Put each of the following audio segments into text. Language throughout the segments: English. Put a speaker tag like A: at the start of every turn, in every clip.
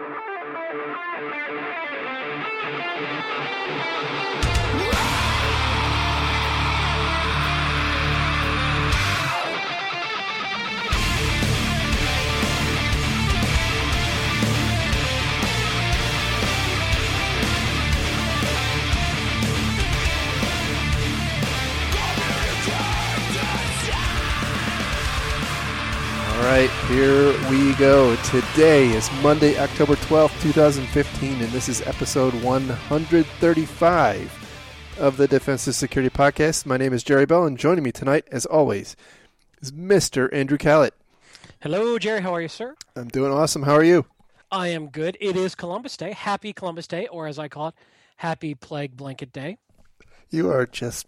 A: All right, here we go. Today is Monday, October 12th, 2015, and this is episode 135 of the Defensive Security Podcast. My name is Jerry Bell, and joining me tonight, as always, is Mr. Andrew Kalat.
B: Hello, Jerry. How are you, sir?
A: I'm doing awesome. How are you?
B: I am good. It is Columbus Day. Happy Columbus Day, or as I call it, Happy Plague Blanket Day.
A: You are just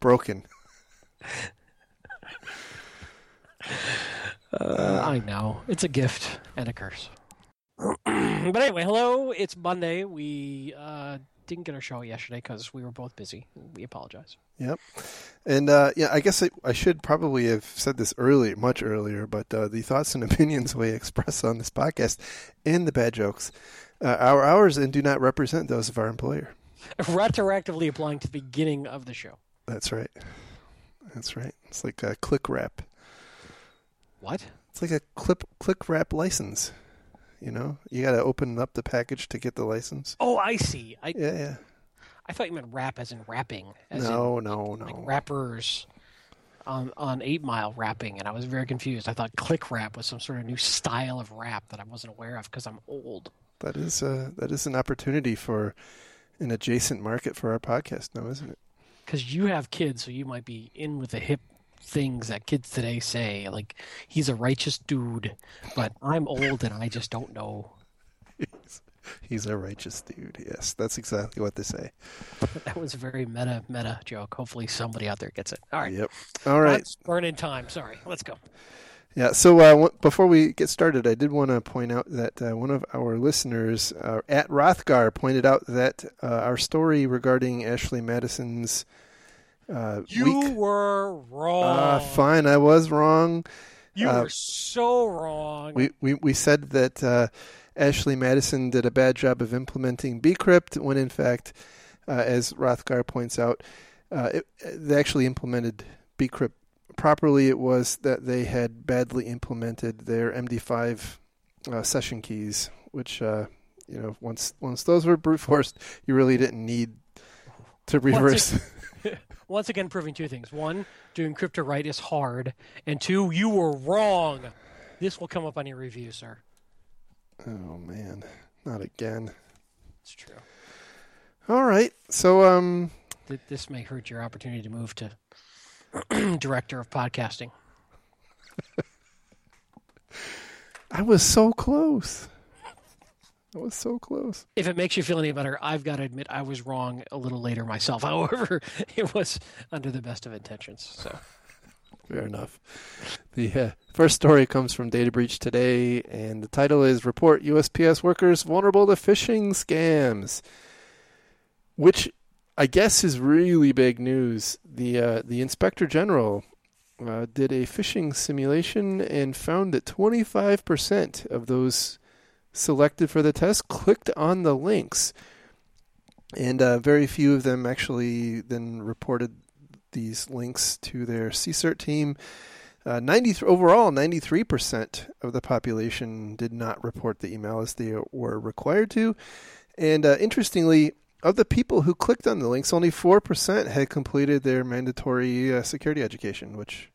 A: broken.
B: Uh, I know. It's a gift and a curse. but anyway, hello. It's Monday. We uh, didn't get our show yesterday because we were both busy. We apologize.
A: Yep. And uh, yeah, I guess I, I should probably have said this early, much earlier, but uh, the thoughts and opinions we express on this podcast and the bad jokes uh, are ours and do not represent those of our employer.
B: Retroactively applying to the beginning of the show.
A: That's right. That's right. It's like a click wrap.
B: What?
A: It's like a clip click wrap license. You know, you got to open up the package to get the license.
B: Oh, I see. I
A: Yeah, yeah.
B: I thought you meant rap as in rapping. As
A: No,
B: in,
A: no, no.
B: Like rappers on on Eight Mile rapping, and I was very confused. I thought click rap was some sort of new style of rap that I wasn't aware of because I'm old.
A: That is uh, that is an opportunity for an adjacent market for our podcast, now, isn't it?
B: Because you have kids, so you might be in with the hip things that kids today say. Like he's a righteous dude, but I'm old and I just don't know.
A: He's a righteous dude. Yes, that's exactly what they say.
B: That was a very meta meta joke. Hopefully somebody out there gets it. All right.
A: Yep. All right.
B: Let's burn in time. Sorry. Let's go.
A: Yeah. So uh, w- before we get started, I did want to point out that uh, one of our listeners uh, at Rothgar pointed out that uh, our story regarding Ashley Madison's uh,
B: You
A: week.
B: were wrong.
A: Uh, fine, I was wrong.
B: You
A: uh,
B: were so wrong.
A: We we, we said that uh, Ashley Madison did a bad job of implementing bcrypt when in fact, uh, as Rothgar points out, uh, it, they actually implemented bcrypt properly. It was that they had badly implemented their MD5 uh, session keys, which uh, you know once once those were brute forced, you really didn't need to reverse.
B: Once again, proving two things. One, doing crypto right is hard. And two, you were wrong. This will come up on your review, sir.
A: oh man, not again.
B: It's true.
A: All right, so um.
B: Th- This may hurt your opportunity to move to director of podcasting.
A: I was so close. I was so close.
B: If it makes you feel any better, I've got to admit I was wrong a little later myself. However, it was under the best of intentions. So
A: Fair enough. The uh, first story comes from Data Breach Today, and the title is Report USPS Workers Vulnerable to Phishing Scams, which I guess is really big news. The, uh, the Inspector General uh, did a phishing simulation and found that 25% of those selected for the test clicked on the links. And uh, very few of them actually then reported these links to their CSIRT team. Uh, 90 overall, 93% of the population did not report the email as they were required to. And uh, interestingly, of the people who clicked on the links, only 4% had completed their mandatory uh, security education, which,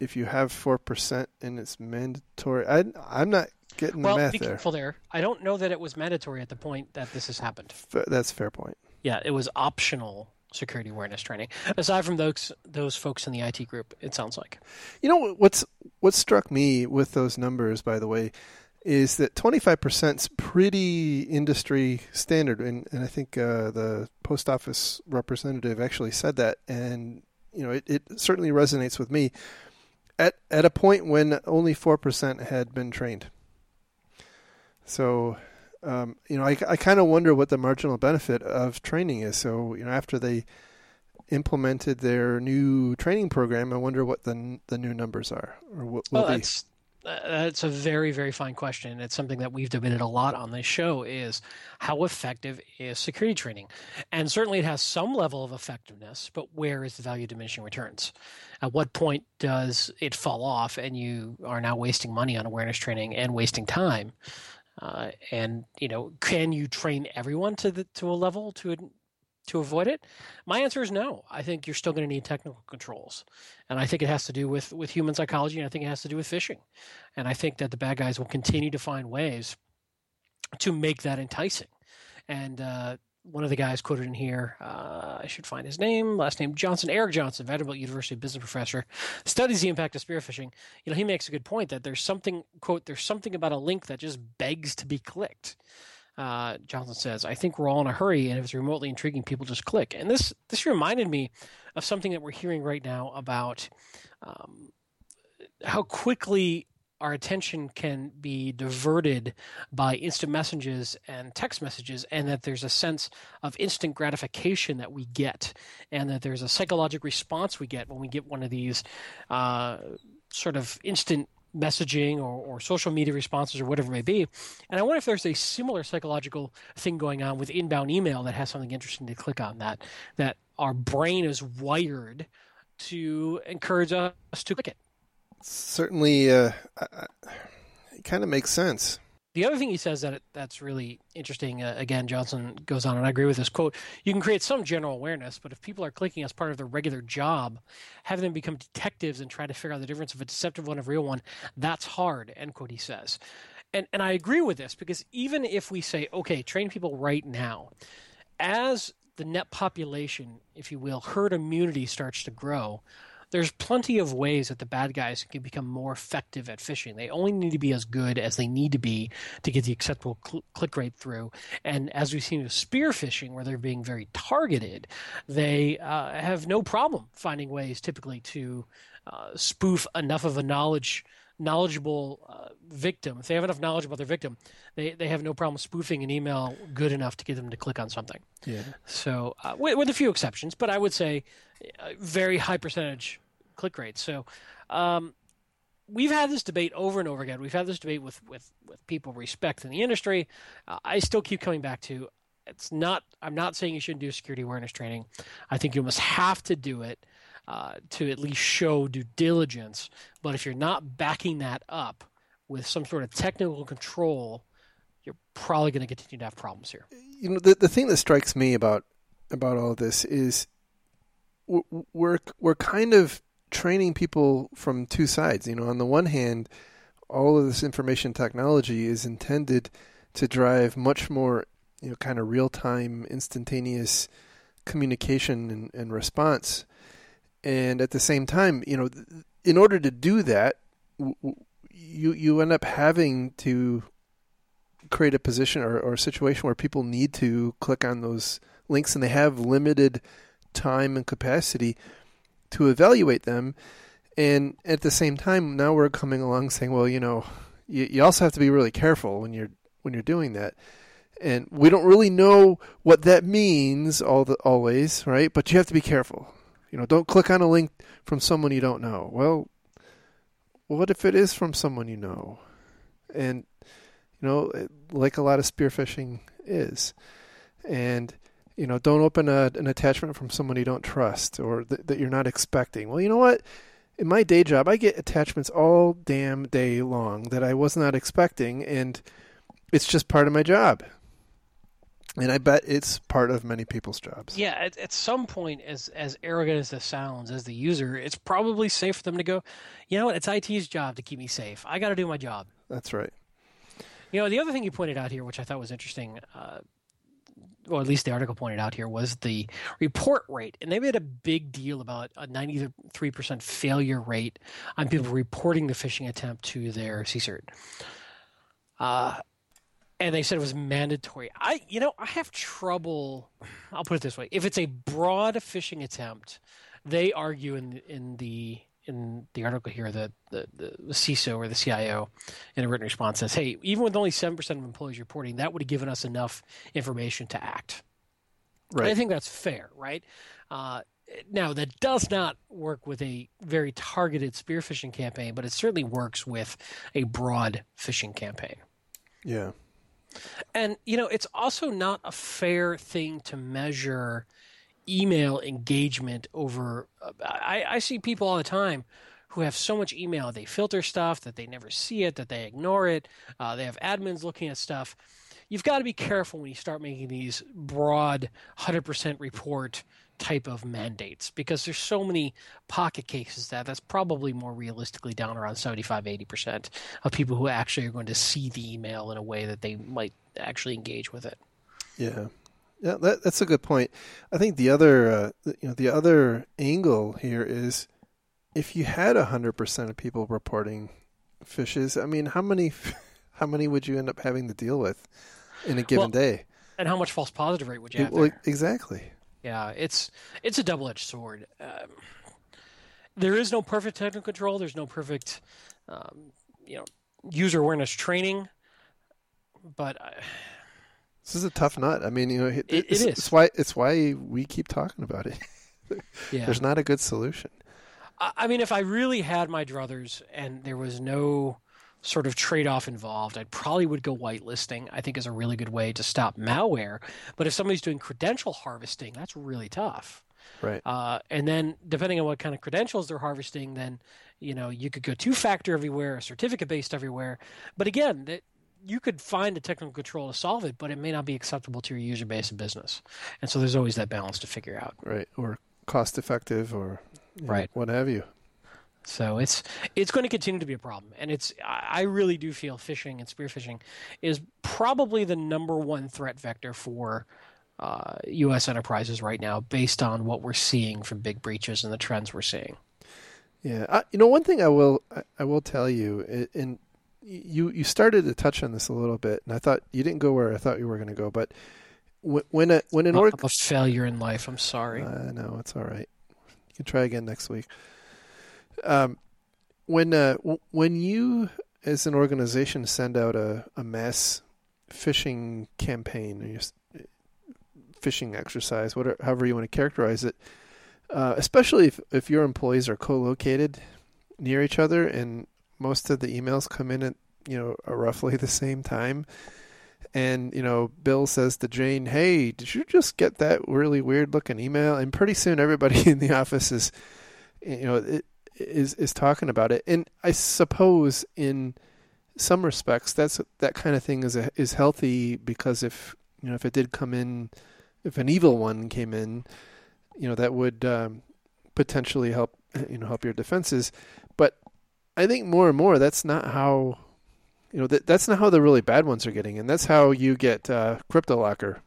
A: if you have 4% and it's mandatory, I, I'm not getting
B: well,
A: the math
B: be
A: there.
B: careful there. I don't know that it was mandatory at the point that this has happened.
A: F- that's a fair point.
B: Yeah, it was optional security awareness training. Aside from those those folks in the IT group, it sounds like.
A: You know what's what struck me with those numbers, by the way, is that 25% is pretty industry standard, and, and I think uh, the post office representative actually said that, and you know it, it certainly resonates with me. At at a point when only four percent had been trained, so um, you know I, I kind of wonder what the marginal benefit of training is. So you know after they implemented their new training program, I wonder what the the new numbers are, or what will
B: Well,
A: be.
B: that's That's a very, very fine question. It's something that we've debated a lot on this show is how effective is security training? And certainly it has some level of effectiveness, but where is the value diminishing returns? At what point does it fall off and you are now wasting money on awareness training and wasting time? Uh, and you know, can you train everyone to the to a level to to avoid it? My answer is no. I think you're still going to need technical controls, and I think it has to do with with human psychology, and I think it has to do with phishing, and I think that the bad guys will continue to find ways to make that enticing. And uh, one of the guys quoted in here, uh, I should find his name, last name Johnson, Eric Johnson, Vanderbilt University business professor, studies the impact of spear phishing. You know, he makes a good point that there's something, quote, there's something about a link that just begs to be clicked. Uh, Johnson says, I think we're all in a hurry, and if it's remotely intriguing, people just click. And this this reminded me of something that we're hearing right now about um, how quickly our attention can be diverted by instant messages and text messages, and that there's a sense of instant gratification that we get, and that there's a psychological response we get when we get one of these uh, sort of instant messaging or, or social media responses or whatever it may be. And I wonder if there's a similar psychological thing going on with inbound email that has something interesting to click on that that our brain is wired to encourage us to click it.
A: Certainly, uh, it kind of makes sense.
B: The other thing he says that that's really interesting, uh, again, Johnson goes on, and I agree with this quote. You can create some general awareness, but if people are clicking as part of their regular job, having them become detectives and try to figure out the difference of a deceptive one and a real one, that's hard. End quote. He says, and and I agree with this because even if we say, okay, train people right now, as the net population, if you will, herd immunity starts to grow, there's plenty of ways that the bad guys can become more effective at phishing. They only need to be as good as they need to be to get the acceptable cl- click rate through. And as we've seen with spear phishing, where they're being very targeted, they uh, have no problem finding ways typically to uh, spoof enough of a knowledge knowledgeable uh, victim, if they have enough knowledge about their victim, they, they have no problem spoofing an email good enough to get them to click on something.
A: Yeah.
B: So, uh, with, with, a few exceptions, but I would say a very high percentage click rates. So, um, we've had this debate over and over again. We've had this debate with with with people respect in the industry. Uh, I still keep coming back to it's not. I'm not saying you shouldn't do security awareness training. I think you must have to do it uh, to at least show due diligence. But if you're not backing that up with some sort of technical control, you're probably going to continue to have problems here.
A: You know, the the thing that strikes me about about all this is we're we're kind of training people from two sides. You know, on the one hand, all of this information technology is intended to drive much more, you know, kind of real time, instantaneous communication and, and, response. And at the same time, you know, in order to do that, you you end up having to create a position or, or a situation where people need to click on those links and they have limited time and capacity to evaluate them. And at the same time, now we're coming along saying, well, you know, you, you also have to be really careful when you're when you're doing that. And we don't really know what that means all the, always, right? But you have to be careful. You know, don't click on a link from someone you don't know. Well, what if it is from someone you know? And you know, like a lot of spear phishing is. And you know, don't open a, an attachment from someone you don't trust or th- that you're not expecting. Well, you know what? In my day job, I get attachments all damn day long that I was not expecting, and it's just part of my job. And I bet it's part of many people's jobs.
B: Yeah, at, at some point, as as arrogant as this sounds, as the user, it's probably safe for them to go, you know what? It's IT's job to keep me safe. I got to do my job.
A: That's right.
B: You know, the other thing you pointed out here, which I thought was interesting, uh, or at least the article pointed out here, was the report rate. And they made a big deal about a 93% failure rate on people reporting the phishing attempt to their CSIRT. Uh, and they said it was mandatory. I, you know, I have trouble. I'll put it this way: if it's a broad phishing attempt, they argue in in the in the article here that the, the, the, CISO or the CIO in a written response says, hey, even with only 7% of employees reporting, that would have given us enough information to act. Right. And I think that's fair, right? Uh, now that does not work with a very targeted spear phishing campaign, but it certainly works with a broad phishing campaign.
A: Yeah.
B: And you know, it's also not a fair thing to measure email engagement over. I, I see people all the time who have so much email they filter stuff that they never see it, that they ignore it. Uh, they have admins looking at stuff. You've got to be careful when you start making these broad 100% report type of mandates because there's so many pocket cases that that's probably more realistically down around 75 80% of people who actually are going to see the email in a way that they might actually engage with it.
A: Yeah. Yeah that, that's a good point. I think the other uh, you know the other angle here is if you had 100% of people reporting fishes i mean how many how many would you end up having to deal with in a given well, day?
B: and how much false positive rate would you have
A: well, exactly
B: yeah, it's it's a double edged sword. Um, there is no perfect technical control. There's no perfect, um, you know, user awareness training. But I,
A: this is a tough nut. I mean, you know, it, it, it's, it is. It's why it's why we keep talking about it. yeah. There's not a good solution.
B: I mean, if I really had my druthers and there was no sort of trade off involved, I probably would go whitelisting. I think is a really good way to stop malware. But if somebody's doing credential harvesting, that's really tough.
A: Right.
B: Uh, and then depending on what kind of credentials they're harvesting, then you know you could go two factor everywhere, certificate based everywhere. But again, that you could find a technical control to solve it, but it may not be acceptable to your user base and business. And so there's always that balance to figure out.
A: Right. Or cost effective or
B: right.
A: Know, what have you.
B: So it's it's going to continue to be a problem, and it's I really do feel phishing and spear phishing is probably the number one threat vector for uh, U.S. enterprises right now, based on what we're seeing from big breaches and the trends we're seeing.
A: Yeah, I, you know, one thing I will I will tell you, and you you started to touch on this a little bit, and I thought you didn't go where I thought you were going to go, but when a when an org
B: a failure in life, I'm sorry.
A: I uh, know it's all right. You can try again next week. Um, when uh, when you as an organization send out a, a mass phishing campaign or phishing exercise, whatever, however you want to characterize it, uh, especially if, if your employees are co-located near each other and most of the emails come in at you know roughly the same time and you know bill says to jane hey did you just get that really weird looking email? and pretty soon everybody in the office is you know it, is is talking about it, and I suppose in some respects that's that kind of thing is a, is healthy because if you know if it did come in, if an evil one came in, you know that would um, potentially help you know help your defenses, but I think more and more that's not how you know that that's not how the really bad ones are getting, and that's how you get uh, CryptoLocker.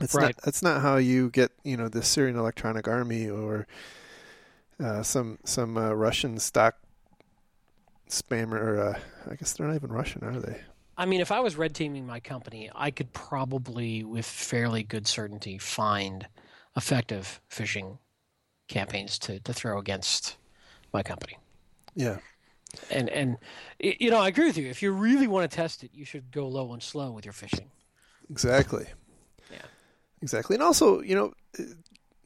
A: It's right. not that's not how you get you know the Syrian Electronic Army or uh, some some uh, Russian stock spammer. Uh, I guess they're not even Russian, are they?
B: I mean, if I was red teaming my company, I could probably, with fairly good certainty, find effective phishing campaigns to, to throw against my company.
A: Yeah.
B: And and you know, I agree with you. If you really want to test it, you should go low and slow with your phishing.
A: Exactly.
B: Yeah.
A: Exactly. And also, you know,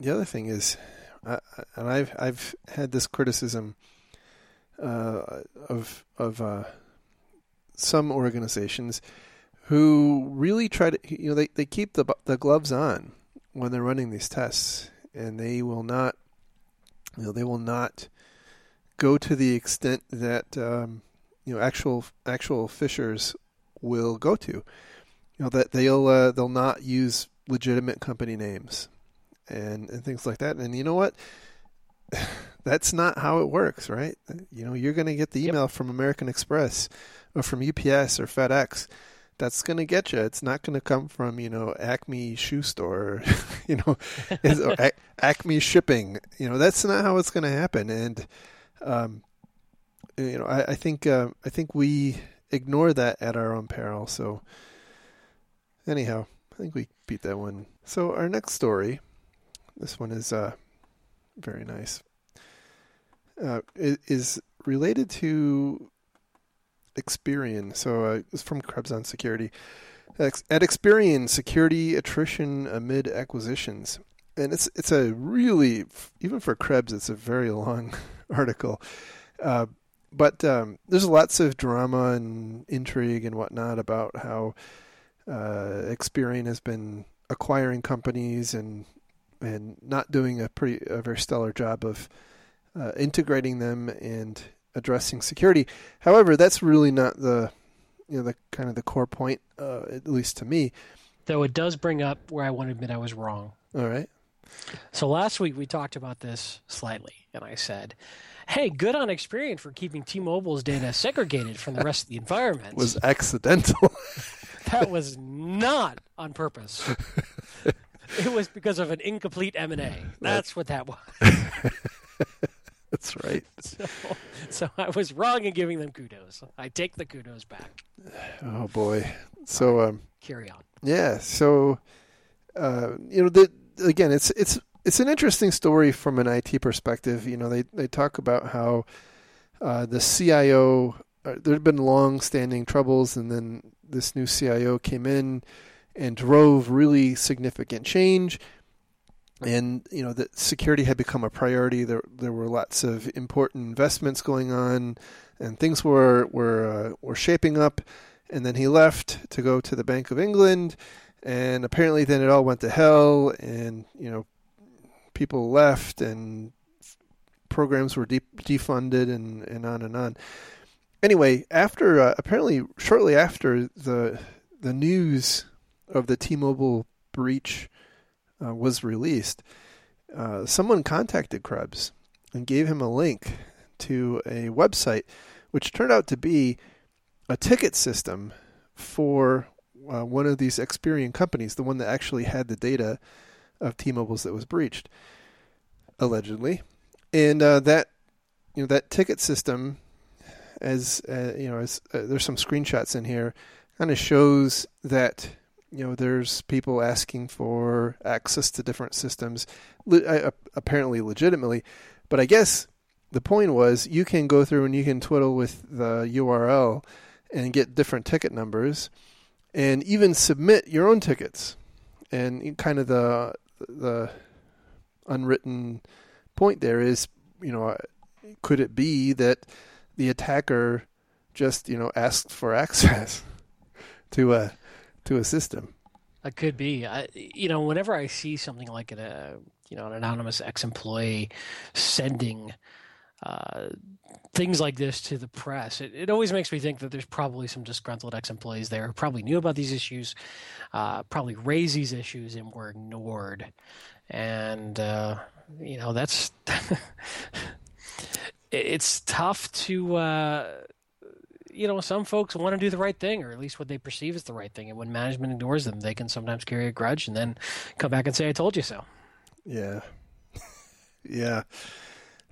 A: the other thing is and I've I've had this criticism uh, of of uh, some organizations who really try to you know they, they keep the the gloves on when they're running these tests and they will not you know they will not go to the extent that um, you know actual actual phishers will go to. You know that they'll uh, they'll not use legitimate company names and and things like that. And you know what? That's not how it works, right? You know, you're going to get the email yep. from American Express or from UPS or FedEx. That's going to get you. It's not going to come from you know Acme shoe store, you know, or Acme shipping. You know, that's not how it's going to happen. And um, you know, I, I think uh, I think we ignore that at our own peril. So anyhow, I think we beat that one. So our next story this one is uh, very nice. Uh, it is related to Experian. So uh, it's from Krebs on Security. At Experian, security attrition amid acquisitions. and it's it's a really even for Krebs, it's a very long article. Uh, but um, there's lots of drama and intrigue and whatnot about how uh, Experian has been acquiring companies and and not doing a pretty a very stellar job of uh, integrating them and addressing security. However, that's really not the you know the kind of the core point, uh, at least to me.
B: Though it does bring up where I want to admit I was wrong.
A: All right.
B: So last week we talked about this slightly, and I said, "Hey, good on Experian for keeping T-Mobile's data segregated from the rest of the environment."
A: was accidental.
B: that was not on purpose. it was because of an incomplete M and A. That's what that was.
A: That's right.
B: So, so I was wrong in giving them kudos. I take the kudos back.
A: Oh boy. So um,
B: Carry on.
A: yeah. So uh, you know, the, again, it's it's it's an interesting story from an IT perspective. You know, they they talk about how uh, the CIO. Uh, there had been long-standing troubles, and then this new CIO came in and drove really significant change. And you know that security had become a priority. There, there were lots of important investments going on, and things were were uh, were shaping up. And then he left to go to the Bank of England, and apparently then it all went to hell. And you know, people left, and programs were de- defunded, and and on and on anyway, after uh, apparently shortly after the the news of the T-Mobile breach uh, was released, uh, someone contacted Krebs and gave him a link to a website, which turned out to be a ticket system for uh, one of these Experian companies, the one that actually had the data of T-Mobile's that was breached, allegedly, and uh, that you know that ticket system as uh, you know, as uh, there's some screenshots in here, kind of shows that you know there's people asking for access to different systems, le- uh, apparently legitimately, but I guess the point was you can go through and you can twiddle with the URL and get different ticket numbers, and even submit your own tickets, and kind of the the unwritten point there is you know uh, could it be that the attacker just you know asked for access to a to a system.
B: It could be. I, you know, whenever I see something like a uh, you know an anonymous ex-employee sending uh, things like this to the press, it, it, always makes me think that there's probably some disgruntled ex-employees there who probably knew about these issues, uh, probably raised these issues and were ignored, and uh, you know that's it's tough to uh, you know some folks want to do the right thing or at least what they perceive as the right thing and when management ignores them they can sometimes carry a grudge and then come back and say i told you so.
A: Yeah. Yeah.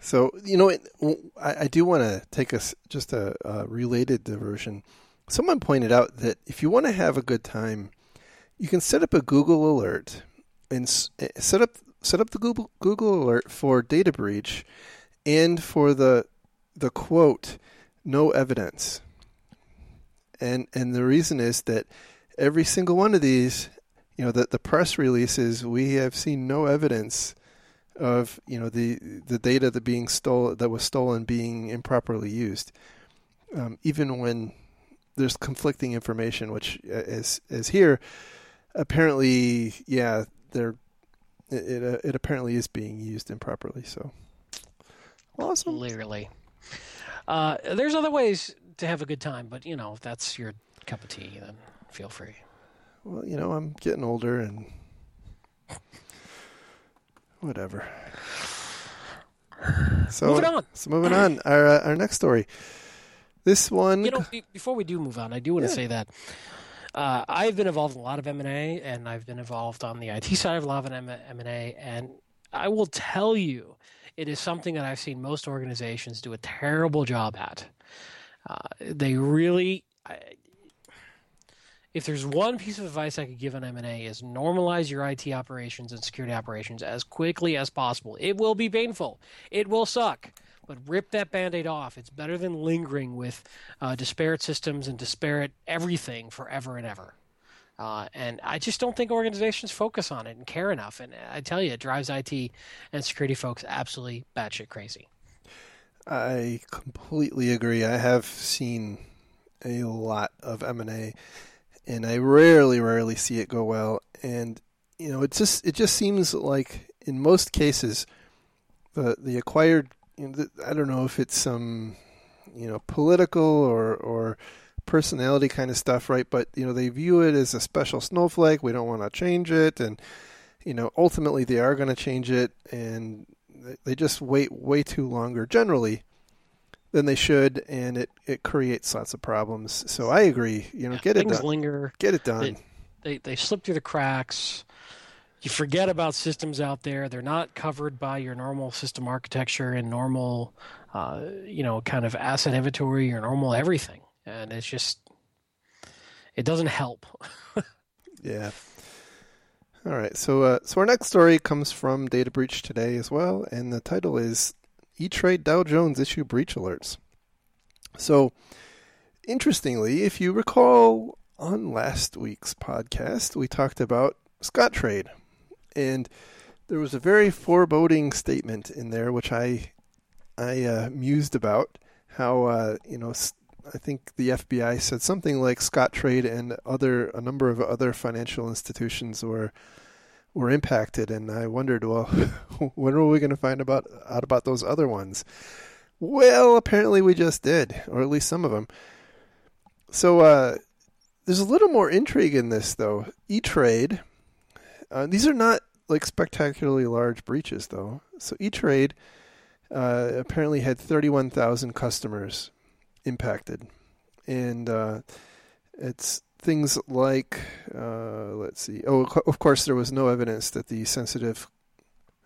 A: So you know i, I do want to take us just a, a related diversion. Someone pointed out that if you want to have a good time you can set up a google alert and eh, set up set up the google google alert for data breach and for the the quote no evidence and and the reason is that every single one of these you know that the press releases we have seen no evidence of you know the the data that being stolen that was stolen being improperly used um, even when there's conflicting information which is uh, is here apparently yeah there it, it, it apparently is being used improperly so Awesome.
B: Clearly. Uh, there's other ways to have a good time, but you know, if that's your cup of tea, then feel free.
A: Well, you know, I'm getting older and whatever. So
B: moving on.
A: So moving on. Our uh, our next story. This one.
B: You know, before we do move on, I do want to yeah. say that uh, I've been involved in a lot of M and A, and I've been involved on the IT side of a lot of M and A, and I will tell you it is something that I've seen most organizations do a terrible job at. Uh, they really, I, if there's one piece of advice I could give on M&A is normalize your IT operations and security operations as quickly as possible. It will be painful. It will suck. But rip that band-aid off. It's better than lingering with uh, disparate systems and disparate everything forever and ever. Uh, and I just don't think organizations focus on it and care enough. And I tell you, it drives IT and security folks absolutely batshit crazy.
A: I completely agree. I have seen a lot of M&A and I rarely rarely see it go well and you know it just it just seems like in most cases the the acquired you know, the, I don't know if it's some you know political or or personality kind of stuff, right? But you know, they view it as a special snowflake. We don't want to change it, and you know, ultimately they are going to change it, and they just wait way too longer generally than they should, and it it creates lots of problems. So I agree. You know,
B: Yeah,
A: get it
B: things
A: done.
B: linger.
A: Get it done.
B: They they slip through the cracks. You forget about systems out there. They're not covered by your normal system architecture and normal, uh, you know, kind of asset inventory or normal everything. And it's just, it doesn't help.
A: Yeah. All right. So, uh, so our next story comes from Data Breach Today as well, and the title is E-Trade Dow Jones issue breach alerts. So, interestingly, if you recall on last week's podcast, we talked about Scottrade, and there was a very foreboding statement in there, which I I uh, mused about how uh, you know I think the FBI said something like Scottrade and other a number of other financial institutions were were impacted, and I wondered, well, when are we going to find about out about those other ones? Well, apparently we just did, or at least some of them. So uh, there's a little more intrigue in this, though. E-Trade, uh, these are not like spectacularly large breaches, though. So E-Trade uh, apparently had 31,000 customers impacted, and uh, it's things like uh, let's see. Oh, of course, there was no evidence that the sensitive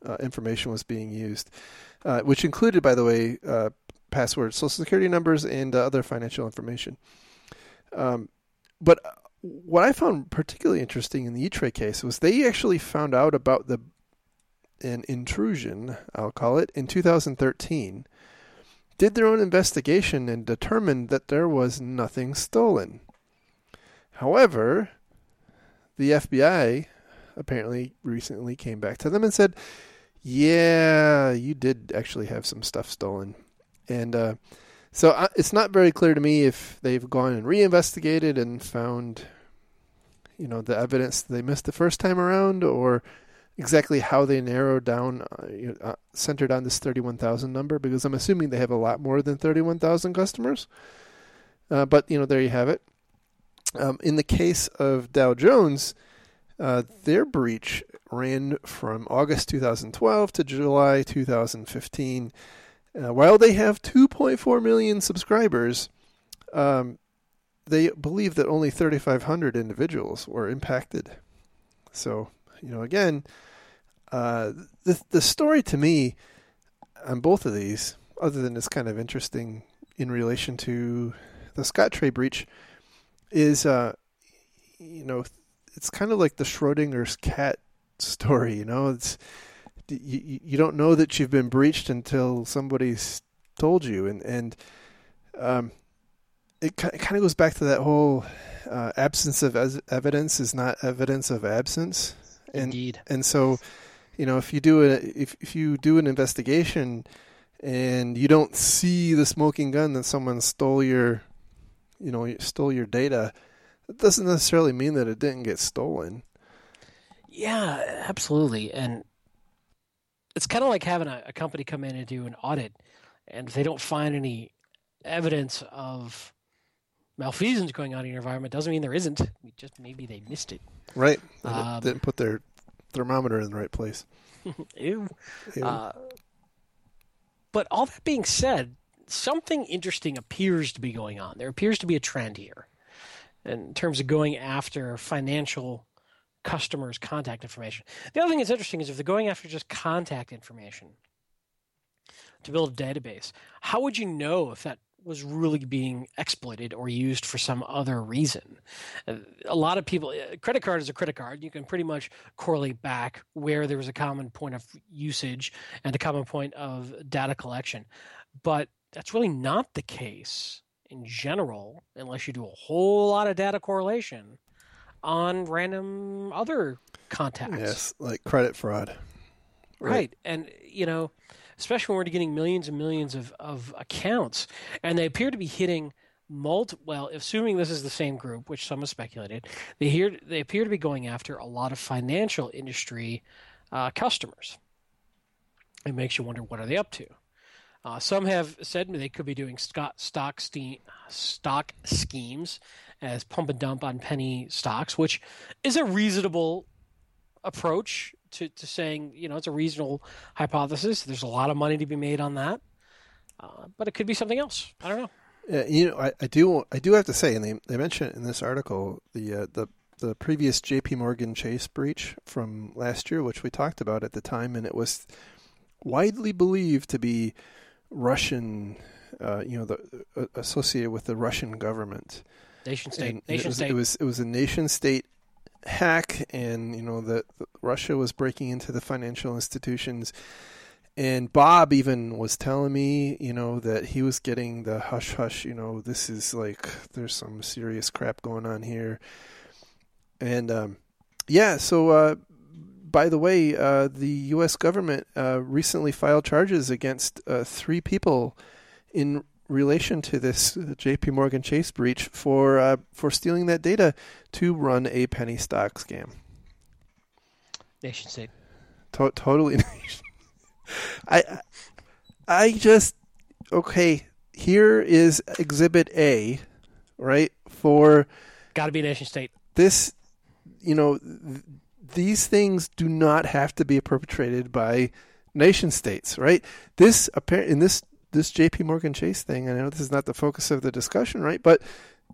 A: uh, information was being used, uh, which included, by the way, uh, passwords, social security numbers, and uh, other financial information. Um, but what I found particularly interesting in the E-Trade case was they actually found out about the an intrusion, I'll call it, in 2013 did their own investigation and determined that there was nothing stolen. However, the FBI apparently recently came back to them and said, "Yeah, you did actually have some stuff stolen." And uh, so I, it's not very clear to me if they've gone and reinvestigated and found, you know, the evidence they missed the first time around, or exactly how they narrowed down, uh, you know, uh, centered on this 31,000 number, because I'm assuming they have a lot more than 31,000 customers. Uh, but, you know, there you have it. Um, in the case of Dow Jones, uh, their breach ran from August 2012 to July 2015. Uh, while they have 2.4 million subscribers, um, they believe that only 3,500 individuals were impacted. So, you know, again, uh, the the story to me on both of these, other than it's kind of interesting in relation to the Scottrade breach, is uh, you know, it's kind of like the Schrodinger's cat story. You know, it's you you don't know that you've been breached until somebody's told you, and and um, it, it kind of goes back to that whole uh, absence of evidence is not evidence of absence, and
B: Indeed.
A: and so you know if you do a if if you do an investigation and you don't see the smoking gun that someone stole your you know stole your data it doesn't necessarily mean that it didn't get stolen
B: Yeah, absolutely. And it's kind of like having a, a company come in and do an audit, and if they don't find any evidence of malfeasance going on in your environment, doesn't mean there isn't. Just maybe they missed it.
A: right They
B: Um,
A: didn't put their thermometer in the right place
B: Ew.
A: Ew.
B: Uh, but all that being said, something interesting appears to be going on. There appears to be a trend here in terms of going after financial customers' contact information. The other thing that's interesting is if they're going after just contact information to build a database, how would you know if that was really being exploited or used for some other reason? Uh, A lot of people, a credit card is a credit card. You can pretty much correlate back where there was a common point of usage and a common point of data collection. But that's really not the case in general, unless you do a whole lot of data correlation on random other contacts.
A: Yes, like credit fraud.
B: Right. right. And, you know, especially when we're getting millions and millions of, of accounts, and they appear to be hitting multi well, assuming this is the same group, which some have speculated, they hear they appear to be going after a lot of financial industry uh, customers. It makes you wonder what are they up to. Uh, some have said they could be doing stock stock schemes as pump and dump on penny stocks, which is a reasonable approach to, to saying, you know, it's a reasonable hypothesis. There's a lot of money to be made on that, uh, but it could be something else. I don't know.
A: Uh, you know, I, I, do I do have to say, and they they mention in this article the uh, the the previous J.P. Morgan Chase breach from last year, which we talked about at the time, and it was widely believed to be Russian, uh, you know, the, uh, associated with the Russian government.
B: Nation state.
A: And
B: nation
A: it was,
B: state.
A: It was it was a nation state hack, and you know that Russia was breaking into the financial institutions. And Bob even was telling me, you know, that he was getting the hush hush. You know, this is like there's some serious crap going on here. And um, yeah, so uh, by the way, uh, the U.S. government uh, recently filed charges against uh, three people in relation to this J.P. Morgan Chase breach for uh, for stealing that data to run a penny stock scam.
B: Nation state.
A: To- totally. I I just okay. Here is Exhibit A, right? For
B: got to be nation state.
A: This, you know, th- these things do not have to be perpetrated by nation states, right? This apparent in this this J.P. Morgan Chase thing. I know this is not the focus of the discussion, right? But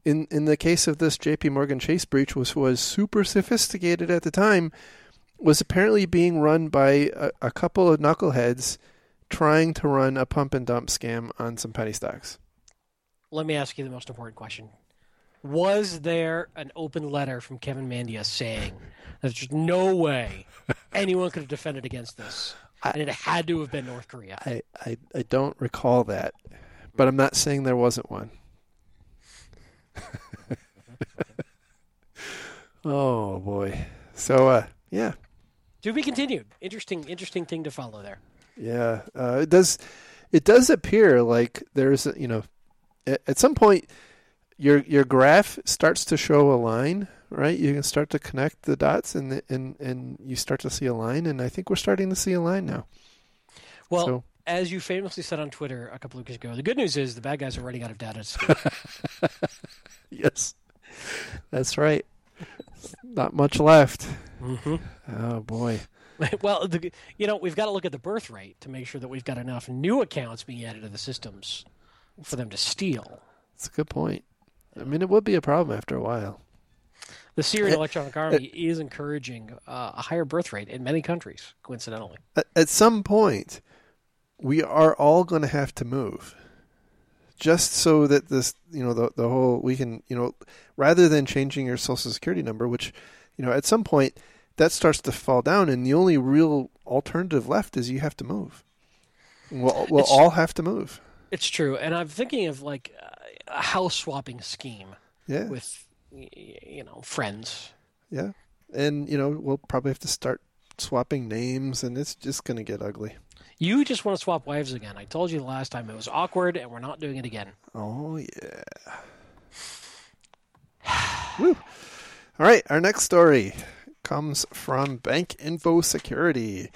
A: in in the case of this J.P. Morgan Chase breach, which was super sophisticated at the time, was apparently being run by a, a couple of knuckleheads trying to run a pump and dump scam on some penny stocks.
B: Let me ask you the most important question: Was there an open letter from Kevin Mandia saying that there's no way anyone could have defended against this? And it had to have been North Korea.
A: I, I, I don't recall that, but I'm not saying there wasn't one. oh boy. So uh, yeah.
B: To be continued. Interesting, interesting thing to follow there.
A: Yeah, uh, it does. It does appear like there's, you know, at, at some point, your your graph starts to show a line right? You can start to connect the dots, and and and you start to see a line. And I think we're starting to see a line now.
B: Well, so. as you famously said on Twitter a couple of weeks ago, the good news is the bad guys are running out of data.
A: yes, that's right. Not much left.
B: Mm-hmm.
A: Oh boy.
B: Well, the, you know, we've got to look at the birth rate to make sure that we've got enough new accounts being added to the systems for them to steal.
A: That's a good point. I mean, it would be a problem after a while
B: the Syrian Electronic Army is encouraging uh, a higher birth rate in many countries, coincidentally.
A: At some point, we are all going to have to move. Just so that this, you know, the the whole we can, you know, rather than changing your social security number, which, you know, at some point that starts to fall down, and the only real alternative left is you have to move. We'll, we'll all have to move.
B: It's true, and I'm thinking of like a house swapping scheme.
A: Yeah.
B: With you know, friends.
A: Yeah. And, you know, we'll probably have to start swapping names, and it's just going to get ugly.
B: You just want to swap wives again. I told you the last time it was awkward, and we're not doing it again.
A: Oh, yeah. Woo. All right, our next story comes from Bank Info Security.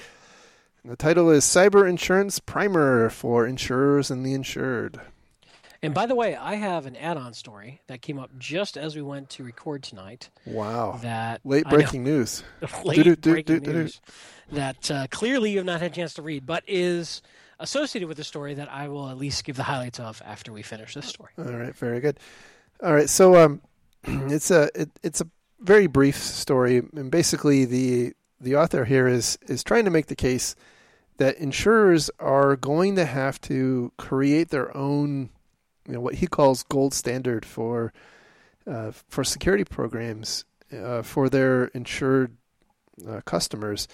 A: The title is Cyber Insurance Primer for Insurers and the Insured.
B: And by the way, I have an add-on story that came up just as we went to record tonight.
A: Wow!
B: That
A: late breaking news.
B: late breaking news that uh, clearly you have not had a chance to read, but is associated with the story that I will at least give the highlights of after we finish this story.
A: All right, very good. All right, so um, it's a it, it's a very brief story, and basically the the author here is is trying to make the case that insurers are going to have to create their own you know, what he calls gold standard for uh, for security programs uh, for their insured uh, customers.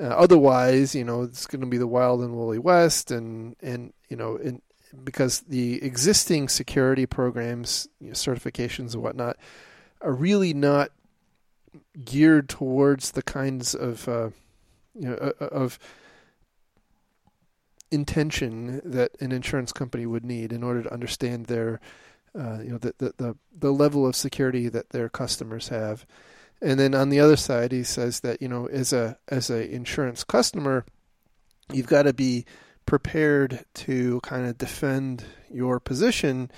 A: Uh, otherwise, you know, it's going to be the wild and woolly west, and and you know, in, because the existing security programs, you know, certifications and whatnot, are really not geared towards the kinds of uh, you know of intention that an insurance company would need in order to understand their uh, you know the, the, the the level of security that their customers have. And then on the other side he says that you know as a as a insurance customer you've got to be prepared to kind of defend your position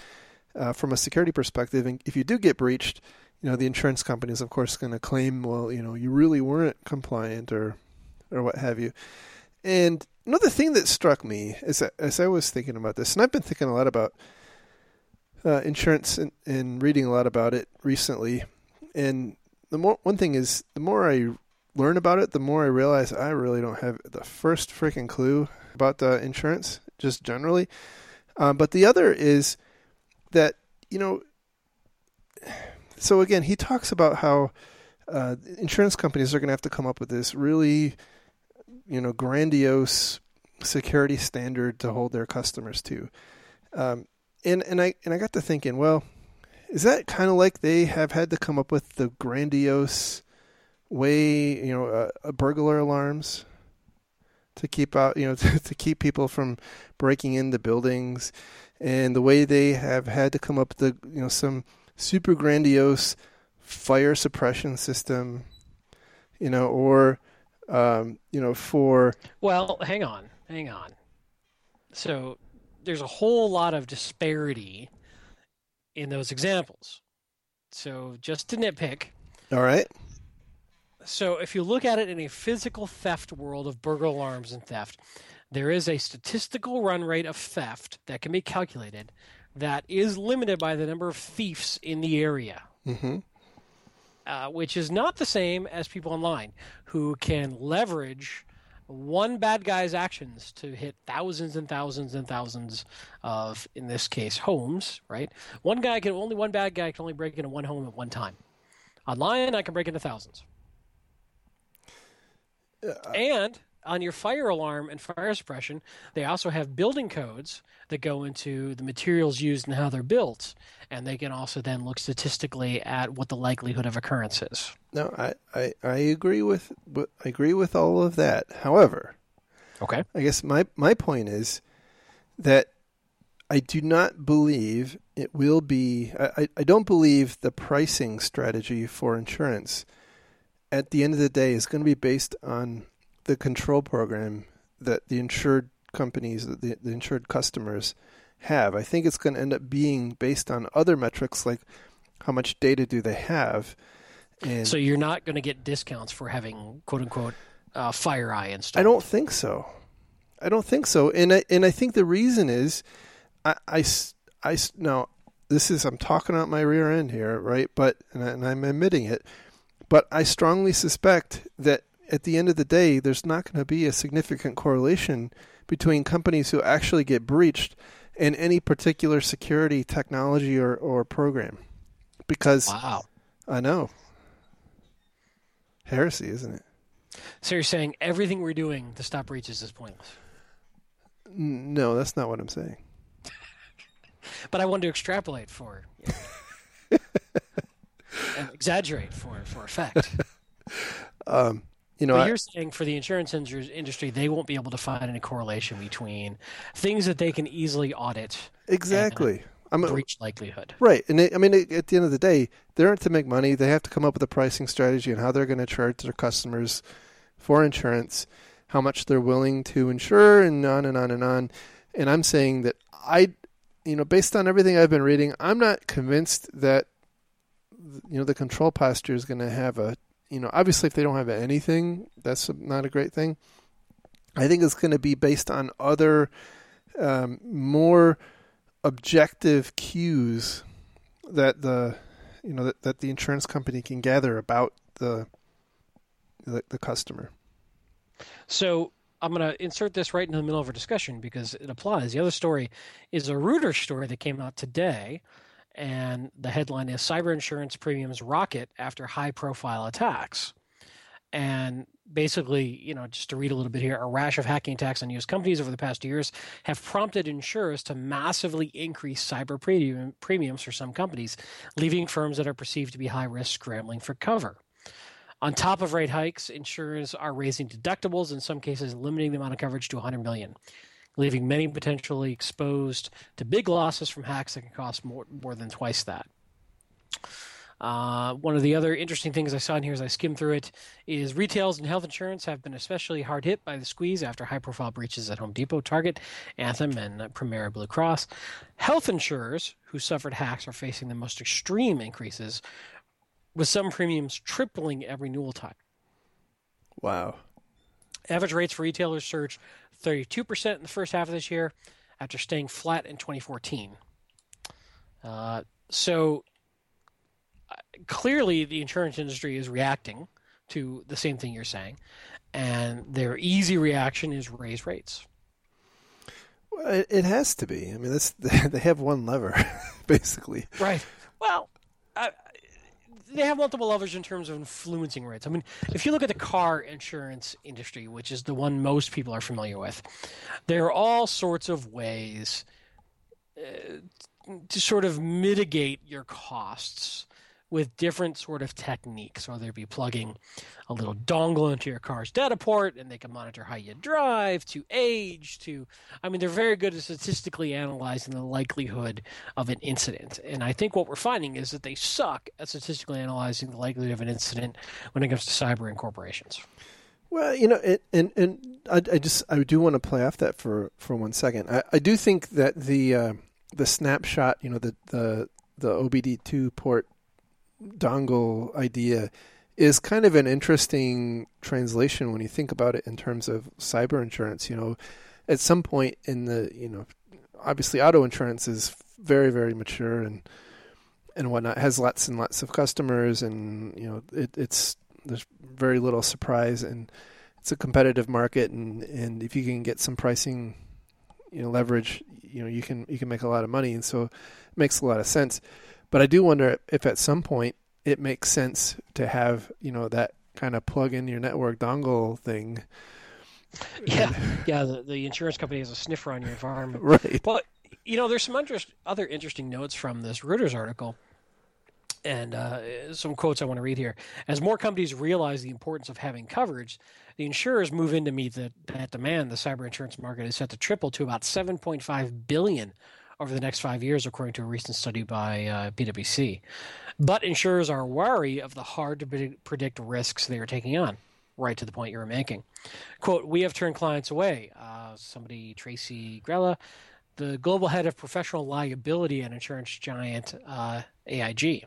A: uh, from a security perspective. And if you do get breached you know the insurance company is of course going to claim well you know you really weren't compliant or or what have you and another thing that struck me is that as I was thinking about this, and I've been thinking a lot about uh, insurance and, and, reading a lot about it recently. And the more one thing is, the more I learn about it, the more I realize I really don't have the first freaking clue about uh, insurance, just generally. Uh, but the other is that you know. So again, he talks about how uh, insurance companies are going to have to come up with this really you know grandiose security standard to hold their customers to. Um, and and I and I got to thinking, well, is that kind of like they have had to come up with the grandiose way, you know, uh, burglar alarms to keep out, you know, to, to keep people from breaking into buildings, and the way they have had to come up with the, you know, some super grandiose fire suppression system, you know, or um, you know, for.
B: Well, hang on, hang on. So there's a whole lot of disparity in those examples. So just to nitpick.
A: All right.
B: So if you look at it in a physical theft world of burglar alarms and theft, there is a statistical run rate of theft that can be calculated that is limited by the number of thieves in the area.
A: Mm-hmm.
B: Uh, which is not the same as people online who can leverage one bad guy's actions to hit thousands and thousands and thousands of, in this case, homes. Right? One guy can only one bad guy can only break into one home at one time. Online, I can break into thousands. Uh, and on your fire alarm and fire suppression, they also have building codes that go into the materials used and how they're built, and they can also then look statistically at what the likelihood of occurrence is.
A: No, I, I, I agree with I agree with all of that. However,
B: okay,
A: I guess my my point is that I do not believe it will be. I, I don't believe the pricing strategy for insurance at the end of the day is going to be based on the control program that the insured companies, the, the insured customers have. I think it's going to end up being based on other metrics like how much data do they have.
B: And so you're not going to get discounts for having quote unquote uh, FireEye installed.
A: I don't think so. I don't think so. And I, and I think the reason is I, I, I now this is I'm talking out my rear end here, right? But and, I, and I'm admitting it. But I strongly suspect that at the end of the day, there's not going to be a significant correlation between companies who actually get breached and any particular security technology or, or program. Because
B: wow.
A: I know. Heresy, isn't it?
B: So you're saying everything we're doing to stop breaches is pointless?
A: No, that's not what I'm saying.
B: but I wanted to extrapolate for you know, exaggerate for for effect.
A: Um, you know,
B: but
A: I,
B: you're saying for the insurance industry, they won't be able to find any correlation between things that they can easily audit.
A: Exactly.
B: I'm a, breach likelihood.
A: Right, and I mean, at the end of the day, they're in to make money. They have to come up with a pricing strategy and how they're going to charge their customers for insurance, how much they're willing to insure, and on and on and on. And I'm saying that I, you know, based on everything I've been reading, I'm not convinced that you know the control posture is going to have a you know, obviously if they don't have anything, that's not a great thing. I think it's going to be based on other um, more objective cues that the you know that, that the insurance company can gather about the the, the customer.
B: So I'm going to insert this right in the middle of our discussion because it applies. The other story is a Reuters story that came out today and the headline is Cyber Insurance Premiums Rocket After High Profile Attacks. And basically, you know, just to read a little bit here, a rash of hacking attacks on U.S. companies over the past years have prompted insurers to massively increase cyber premium, premiums for some companies, leaving firms that are perceived to be high risk scrambling for cover. On top of rate hikes, insurers are raising deductibles, in some cases limiting the amount of coverage to 100 million, leaving many potentially exposed to big losses from hacks that can cost more, more than twice that. Uh, one of the other interesting things I saw in here as I skimmed through it is retails and health insurance have been especially hard hit by the squeeze after high profile breaches at Home Depot, Target, Anthem, and Premera Blue Cross. Health insurers who suffered hacks are facing the most extreme increases, with some premiums tripling every renewal time.
A: Wow.
B: Average rates for retailers surged 32% in the first half of this year after staying flat in 2014. Uh, so clearly the insurance industry is reacting to the same thing you're saying, and their easy reaction is raise rates.
A: Well, it, has to be. I mean, that's they have one lever, basically.
B: Right. Well, I, they have multiple levers in terms of influencing rates. I mean, if you look at the car insurance industry, which is the one most people are familiar with, there are all sorts of ways uh, to sort of mitigate your costs with different sort of techniques, whether it be plugging a little dongle into your car's data port and they can monitor how you drive, to age, to I mean they're very good at statistically analyzing the likelihood of an incident. And I think what we're finding is that they suck at statistically analyzing the likelihood of an incident when it comes to cyber and corporations.
A: Well, you know, it, and and I, I, just I do want to play off that for for one second. I, I do think that the uh, the snapshot, you know, the the the OBD2 port dongle idea is kind of an interesting translation when you think about it in terms of cyber insurance. You know, at some point in the, you know, obviously auto insurance is very, very mature and and whatnot, has lots and lots of customers, and you know, it, it's there's very little surprise, and it's a competitive market, and and if you can get some pricing, you know, leverage, you know, you can you can make a lot of money, and so it makes a lot of sense. But I do wonder if at some point it makes sense to have you know that kind of plug in your network dongle thing.
B: Yeah, yeah. The, the insurance company has a sniffer on your environment,
A: right?
B: But you know, there's some interest, other interesting notes from this Reuters article and uh, some quotes I want to read here. As more companies realize the importance of having coverage, the insurers move in to meet the, that demand. The cyber insurance market is set to triple to about 7.5 billion over the next five years, according to a recent study by uh, PwC. But insurers are wary of the hard to predict risks they are taking on. Right to the point you were making. Quote, we have turned clients away. Uh, somebody, Tracie Grella, the global head of professional liability and insurance giant uh, AIG.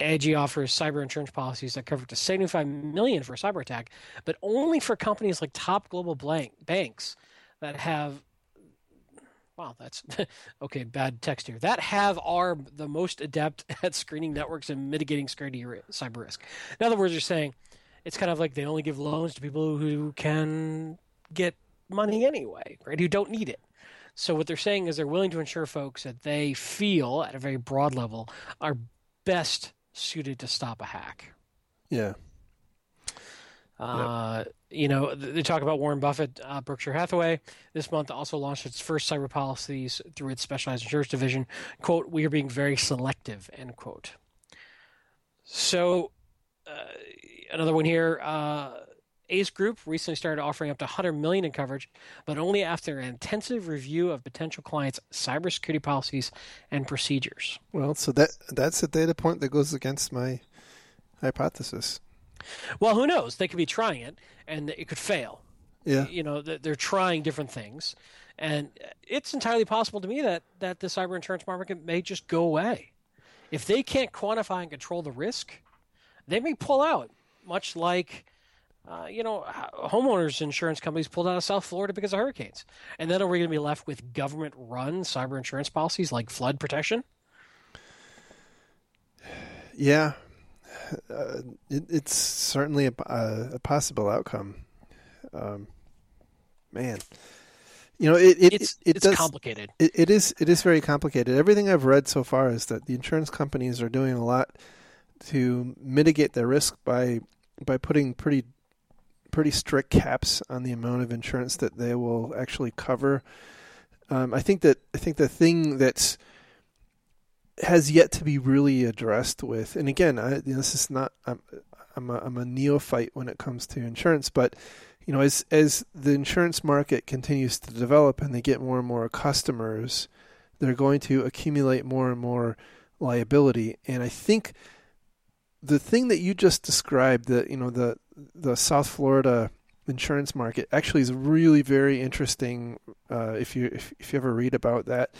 B: AIG offers cyber insurance policies that cover up to 75 million for a cyber attack, but only for companies like top global blank banks that have wow, that's okay. Bad text here. That have are the most adept at screening networks and mitigating cyber risk. In other words, you're saying it's kind of like they only give loans to people who can get money anyway, right? Who don't need it. So what they're saying is they're willing to insure folks that they feel at a very broad level are best suited to stop a hack.
A: Yeah.
B: Uh, you know, they talk about Warren Buffett, uh, Berkshire Hathaway this month also launched its first cyber policies through its specialized insurance division. "Quote: We are being very selective." End quote. So, uh, another one here. Uh, Ace Group recently started offering up to 100 million in coverage, but only after an intensive review of potential clients' cybersecurity policies and procedures.
A: Well, so that that's a data point that goes against my hypothesis.
B: Well, who knows? They could be trying it, and it could fail.
A: Yeah.
B: You know, they're trying different things, and it's entirely possible to me that that the cyber insurance market may just go away if they can't quantify and control the risk. They may pull out, much like. Uh, you know, homeowners insurance companies pulled out of South Florida because of hurricanes. And then are we going to be left with government run cyber insurance policies like flood protection?
A: Yeah, uh, it, it's certainly a, a, a possible outcome. Um, man, you know, it, it
B: it's,
A: it,
B: it's
A: does,
B: complicated.
A: It, it is it is very complicated. Everything I've read so far is that the insurance companies are doing a lot to mitigate their risk by by putting pretty pretty strict caps on the amount of insurance that they will actually cover. Um, I think that I think the thing that's has yet to be really addressed with. And again, I, this is not. I'm, I'm a I'm a neophyte when it comes to insurance, but you know, as as the insurance market continues to develop and they get more and more customers, they're going to accumulate more and more liability. And I think the thing that you just described, the you know the the South Florida insurance market, actually is really very interesting. Uh, if you if, if you ever read about that,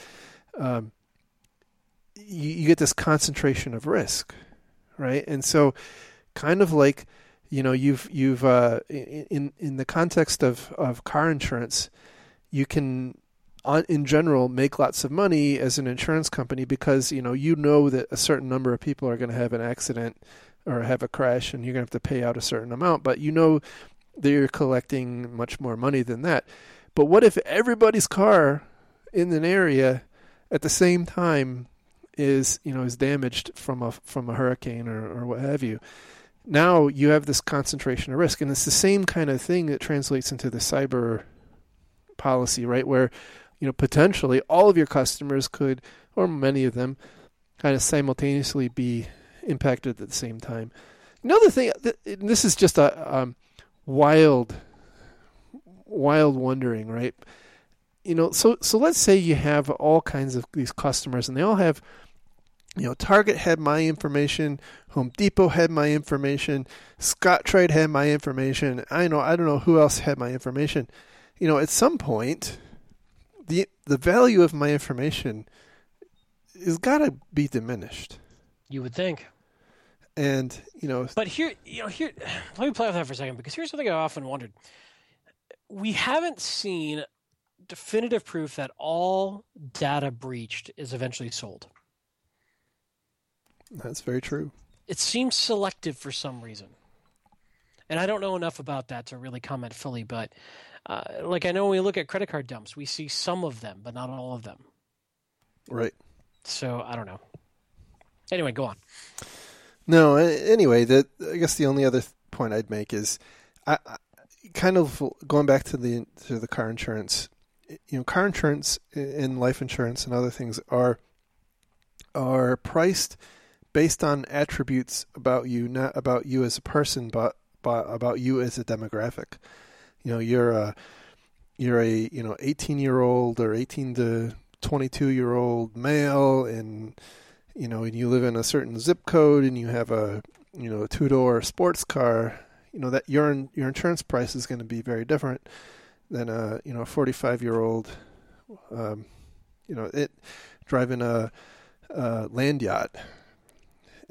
A: um, you, you get this concentration of risk, right? And so, kind of like you know you've you've uh, in in the context of of car insurance, you can on, in general make lots of money as an insurance company because you know you know that a certain number of people are going to have an accident or have a crash and you're going to have to pay out a certain amount but you know that you're collecting much more money than that but what if everybody's car in an area at the same time is you know is damaged from a from a hurricane or, or what have you now you have this concentration of risk. And it's the same kind of thing that translates into the cyber policy, right? Where, you know, potentially all of your customers could, or many of them, kind of simultaneously be impacted at the same time. Another thing, this is just a um, wild, wild wondering, right? You know, so so let's say you have all kinds of these customers, and they all have you know, Target had my information, Home Depot had my information, Scottrade had my information. I know I don't know who else had my information. You know, at some point, the the value of my information is got to be diminished.
B: You would think.
A: And you know,
B: but here, you know, here, let me play with that for a second because here's something I often wondered. We haven't seen definitive proof that all data breached is eventually sold.
A: That's very true.
B: It seems selective for some reason. And I don't know enough about that to really comment fully, but uh, like I know when we look at credit card dumps, we see some of them, but not all of them.
A: Right.
B: So I don't know. Anyway, go on.
A: No, anyway, the I guess the only other point I'd make is, I, I kind of going back to the to the car insurance. You know, car insurance and life insurance and other things are are priced based on attributes about you, not about you as a person, but, but about you as a demographic. You know, you're a you're a you know 18 year old or 18 to 22 year old male, and you know, and you live in a certain zip code, and you have a you know two door sports car. You know that your your insurance price is going to be very different than a you know 45 year old. Um, you know, it driving a, a land yacht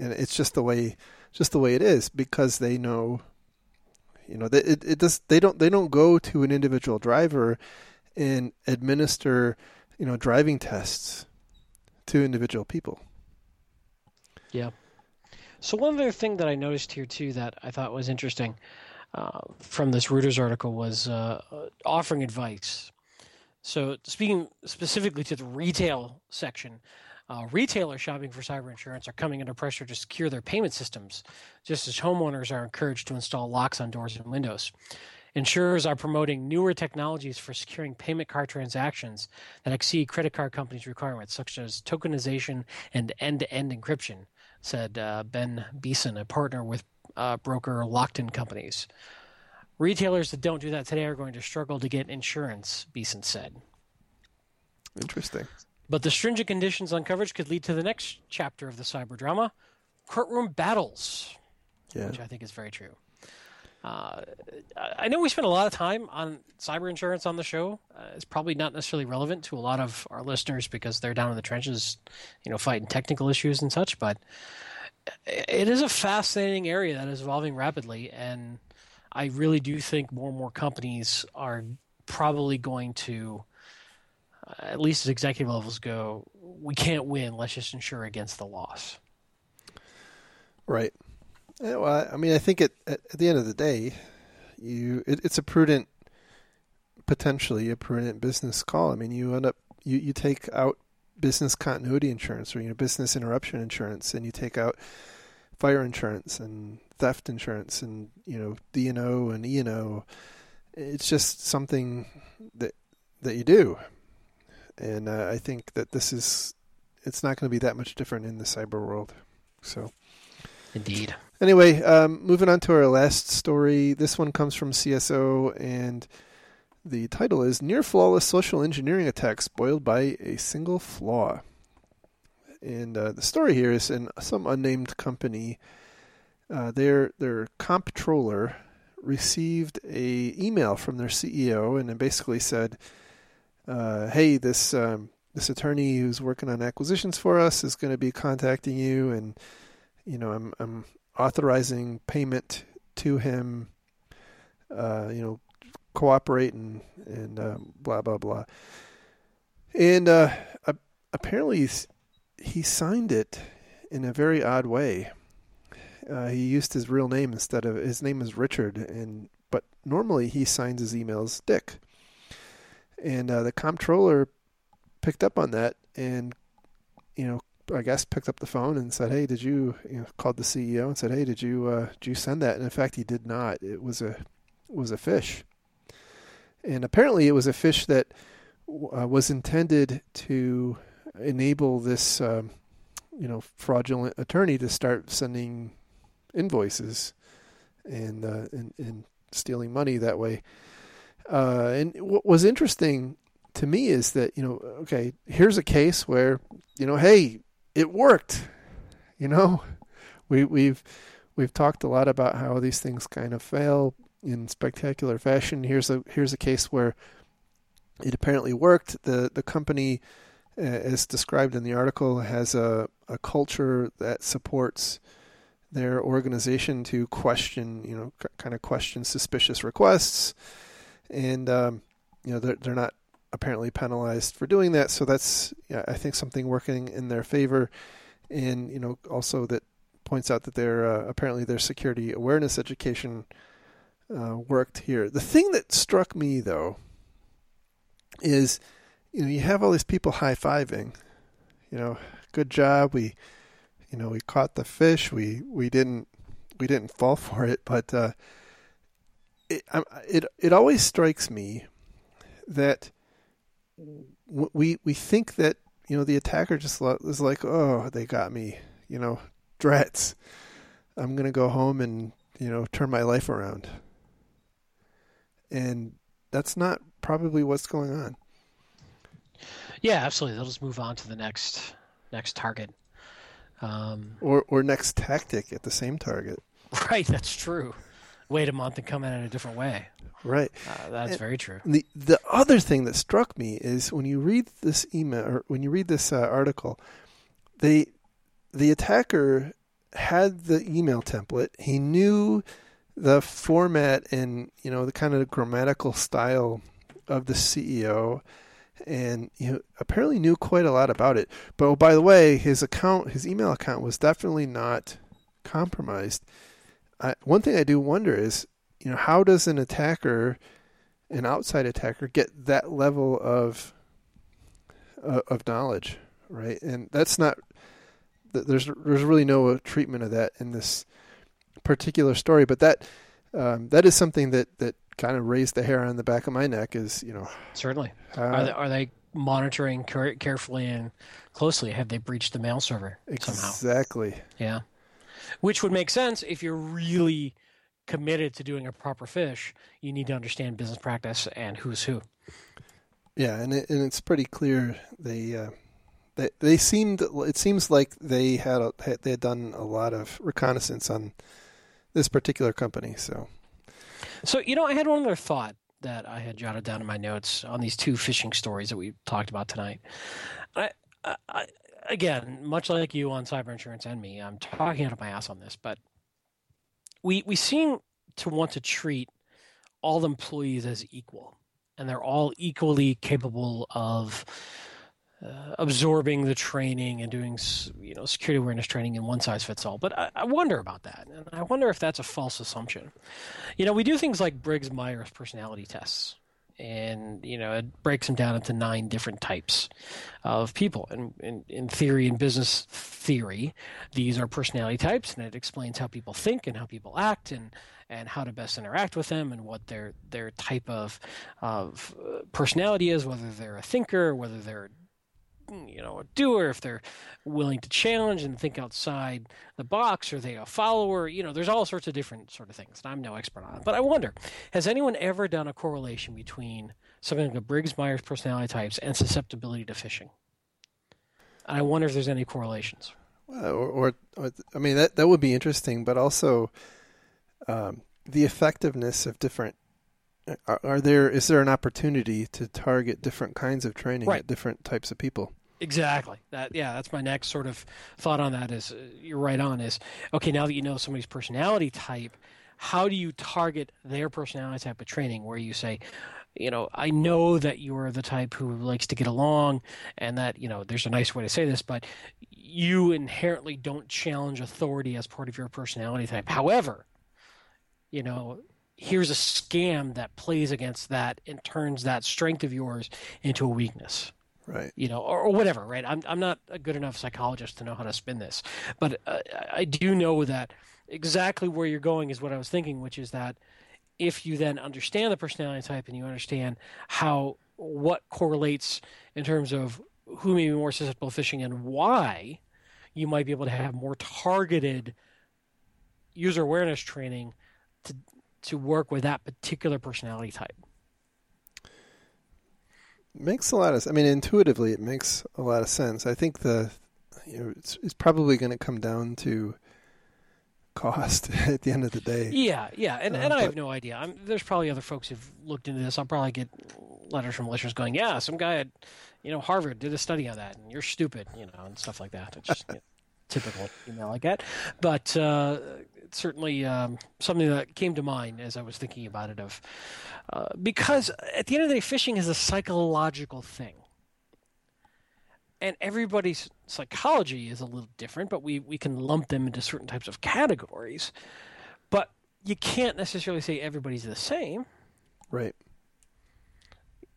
A: and it's just the way just the way it is because they know you know it, it does they don't they don't go to an individual driver and administer you know driving tests to individual people
B: yeah so one other thing that i noticed here too that i thought was interesting uh, from this reuters article was uh, offering advice so speaking specifically to the retail section uh, retailers shopping for cyber insurance are coming under pressure to secure their payment systems, just as homeowners are encouraged to install locks on doors and windows. Insurers are promoting newer technologies for securing payment card transactions that exceed credit card companies' requirements, such as tokenization and end to end encryption, said uh, Ben Beeson, a partner with uh, broker Lockton Companies. Retailers that don't do that today are going to struggle to get insurance, Beeson said.
A: Interesting.
B: But the stringent conditions on coverage could lead to the next chapter of the cyber drama courtroom battles, yeah. which I think is very true. Uh, I know we spend a lot of time on cyber insurance on the show. Uh, it's probably not necessarily relevant to a lot of our listeners because they're down in the trenches, you know, fighting technical issues and such. But it is a fascinating area that is evolving rapidly, and I really do think more and more companies are probably going to uh, at least as executive levels go, we can't win. Let's just insure against the loss.
A: Right. Yeah, well, I mean, I think at, at, at the end of the day, you it, it's a prudent, potentially a prudent business call. I mean, you end up you, you take out business continuity insurance or you know business interruption insurance, and you take out fire insurance and theft insurance and you know D and O and E and O. It's just something that that you do and uh, I think that this is it's not going to be that much different in the cyber world. So,
B: indeed.
A: Anyway, um, moving on to our last story. This one comes from CSO, and the title is Near Flawless Social Engineering Attack Spoiled by a Single Flaw. And uh, the story here is in some unnamed company. Uh, their their comptroller received a email from their CEO, and it basically said, uh, "Hey, this um, this attorney who's working on acquisitions for us is going to be contacting you, and you know, I'm I'm authorizing payment to him, uh, you know, cooperate and and uh, blah blah blah. And uh, apparently, he signed it in a very odd way. Uh, he used his real name instead of his name is Richard, and but normally he signs his emails Dick. And uh, the comptroller picked up on that and you know I guess picked up the phone and said, "Hey, did you?" You know, called the CEO and said, "Hey, did you uh, did you send that?" And in fact, he did not. It was a it was a phish, and apparently, it was a phish that uh, was intended to enable this, um, you know, fraudulent attorney to start sending invoices and uh, and, and stealing money that way. Uh, and what was interesting to me is that you know, okay, here's a case where you know, hey, it worked. You know, we we've we've talked a lot about how these things kind of fail in spectacular fashion. Here's a here's a case where it apparently worked. The the company, uh, as described in the article, has a a culture that supports their organization to question, you know, c- kind of question suspicious requests, and um, you know they're they're not apparently penalized for doing that. So that's yeah, I think something working in their favor, and you know also that points out that their uh, apparently their security awareness education uh, worked here. The thing that struck me though is you know you have all these people high fiving, you know, good job we you know we caught the phish we we didn't we didn't fall for it but uh, it it it always strikes me that we we think that you know the attacker just is like, oh, they got me, you know, drats. I'm gonna go home and you know turn my life around, and that's not probably what's going on.
B: Yeah, absolutely. They'll just move on to the next next target,
A: um, or or next tactic at the same target.
B: Right, that's true. Wait a month and come in in a different way.
A: Right.
B: Uh, that's and very true.
A: The the other thing that struck me is when you read this email or when you read this uh, article, they the attacker had the email template. He knew the format and you know the kind of grammatical style of the CEO and you know, apparently knew quite a lot about it. But oh, by the way, his account, his email account was definitely not compromised. I, one thing I do wonder is you know, how does an attacker, an outside attacker, get that level of uh, of knowledge, right? And that's not there's there's really no treatment of that in this particular story, but that um, that is something that that kind of raised the hair on the back of my neck. Is you know
B: certainly uh, are they, are they monitoring carefully and closely? Have they breached the mail server
A: somehow? Exactly.
B: Yeah, which would make sense if you're really committed to doing a proper phish, you need to understand business practice and who's who.
A: Yeah, and it, and it's pretty clear they uh, they they seemed it seems like they had, a, had they had done a lot of reconnaissance on this particular company. So,
B: so you know, I had one other thought that I had jotted down in my notes on these two phishing stories that we talked about tonight. I, I, again, much like you on cyber insurance and me, I'm talking out of my ass on this, but we we seem to want to treat all employees as equal, and they're all equally capable of uh, absorbing the training and doing you know security awareness training in one size fits all. But I, I, wonder about that, and I wonder if that's a false assumption. You know, we do things like Briggs Myers personality tests, and you know it breaks them down into nine different types of people and in, in, theory and business theory these are personality types and it explains how people think and how people act and and how to best interact with them and what their their type of of uh, personality is whether they're a thinker whether they're you know a doer, if they're willing to challenge and think outside the box, are they a follower? You know, there's all sorts of different sort of things, and I'm no expert on it. But I wonder, has anyone ever done a correlation between something like a Briggs Myers personality types and susceptibility to phishing? And I wonder if there's any correlations.
A: Well, or, or, or, I mean, that that would be interesting, but also um, the effectiveness of different. Are, are, there is there an opportunity to target different kinds of training
B: right.
A: at different types of people?
B: Exactly. That yeah, that's my next sort of thought on that. Is uh, you're right on. Is okay now that you know somebody's personality type, how do you target their personality type of training? Where you say, you know, I know that you're the type who likes to get along, and that you know, there's a nice way to say this, but you inherently don't challenge authority as part of your personality type. However, you know, here's a scam that plays against that and turns that strength of yours into a weakness
A: right
B: you know or, or, whatever right I'm, I'm not a good enough psychologist to know how to spin this but uh, i do know that exactly where you're going is what i was thinking which is that if you then understand the personality type and you understand how what correlates in terms of who may be more susceptible to phishing and why you might be able to have more targeted user awareness training to to work with that particular personality type.
A: Makes a lot of. I mean, intuitively, it makes a lot of sense. I think the, you know, it's, it's probably going to come down to cost at the end of the day.
B: Yeah, yeah, and, uh, and I but, have no idea. I'm, there's probably other folks who've looked into this. I'll probably get letters from listeners going, "Yeah, some guy at, you know, Harvard did a study on that, and you're stupid," you know, and stuff like that. It's just you know, typical email I get, but uh, certainly um, something that came to mind as I was thinking about it. Of uh, because at the end of the day, phishing is a psychological thing, and everybody's psychology is a little different, but we we can lump them into certain types of categories. But you can't necessarily say everybody's the same.
A: Right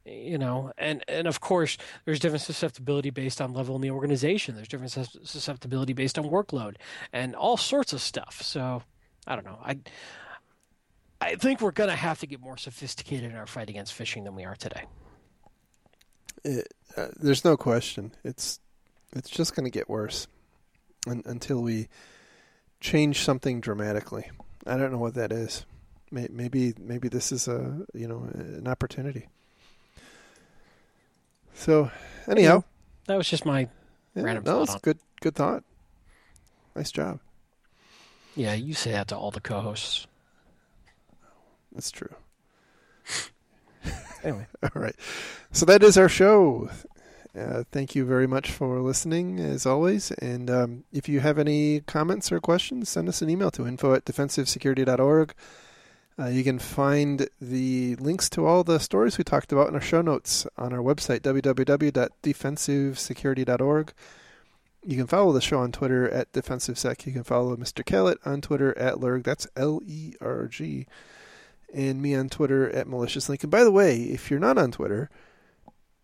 B: you know and and of course there's different susceptibility based on level in the organization. There's different susceptibility based on workload and all sorts of stuff. So i don't know. I i think we're going to have to get more sophisticated in our fight against phishing than we are today.
A: It, uh, there's no question. It's it's just going to get worse un- until we change something dramatically. I don't know what that is. Maybe maybe this is a you know an opportunity so, anyhow,
B: that was just my yeah, random.
A: That
B: was
A: good. Good thought. Nice job.
B: Yeah, you say that to all the co-hosts.
A: That's true.
B: anyway,
A: all right. So that is our show. Uh, thank you very much for listening, as always. And um, if you have any comments or questions, send us an email to info at defensivesecurity.org. Uh, you can find the links to all the stories we talked about in our show notes on our website, www.defensivesecurity.org. You can follow the show on Twitter at DefensiveSec. You can follow Mr. Kalat on Twitter at Lerg. That's L E R G. And me on Twitter at MaliciousLink. And by the way, if you're not on Twitter,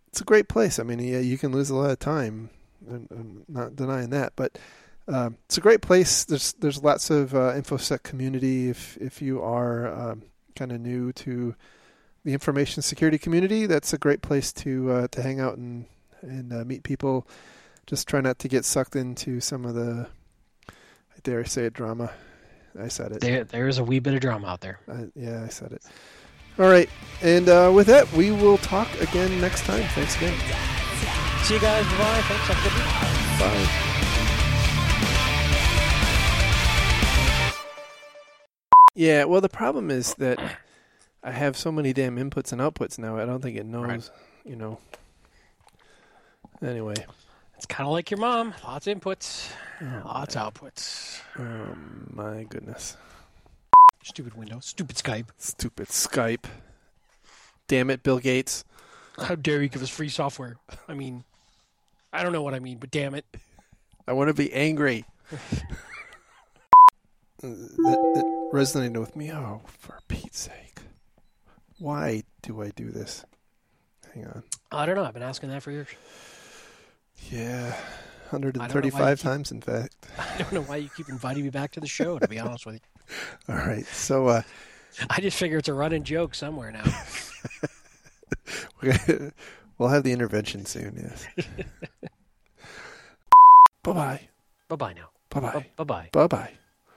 A: it's a great place. I mean, yeah, you can lose a lot of time. I'm not denying that. But um, it's a great place. There's there's lots of uh, infosec community. If if you are um, kind of new to the information security community, that's a great place to uh, to hang out and and uh, meet people. Just try not to get sucked into some of the I dare say it drama. I said it.
B: There there is a wee bit of drama out there.
A: yeah, I said it. All right, and uh, with that, we will talk again next time. Thanks again.
B: See you guys. Bye. Thanks. Have a good week.
A: Bye. Yeah, well, the problem is that I have so many damn inputs and outputs now. I don't think it knows, right. you know. Anyway,
B: it's kind of like your mom. Lots of inputs, oh, lots of outputs.
A: Oh my goodness!
B: Stupid Windows. Stupid Skype.
A: Stupid Skype. Damn it, Bill Gates!
B: How dare you give us free software? I mean, I don't know what I mean, but damn it!
A: I want to be angry. Uh, that, that resonated with me. Oh, for Pete's sake. Why do I do this? Hang on.
B: I don't know. I've been asking that for years.
A: Yeah. 135 keep, times, in fact.
B: I don't know why you keep inviting me back to the show, to be honest with
A: you. All right. So, uh,
B: I just figure it's a running joke somewhere now.
A: we'll have the intervention soon, yes. Bye bye.
B: Bye bye now. Bye bye.
A: Bye bye.
B: Bye bye.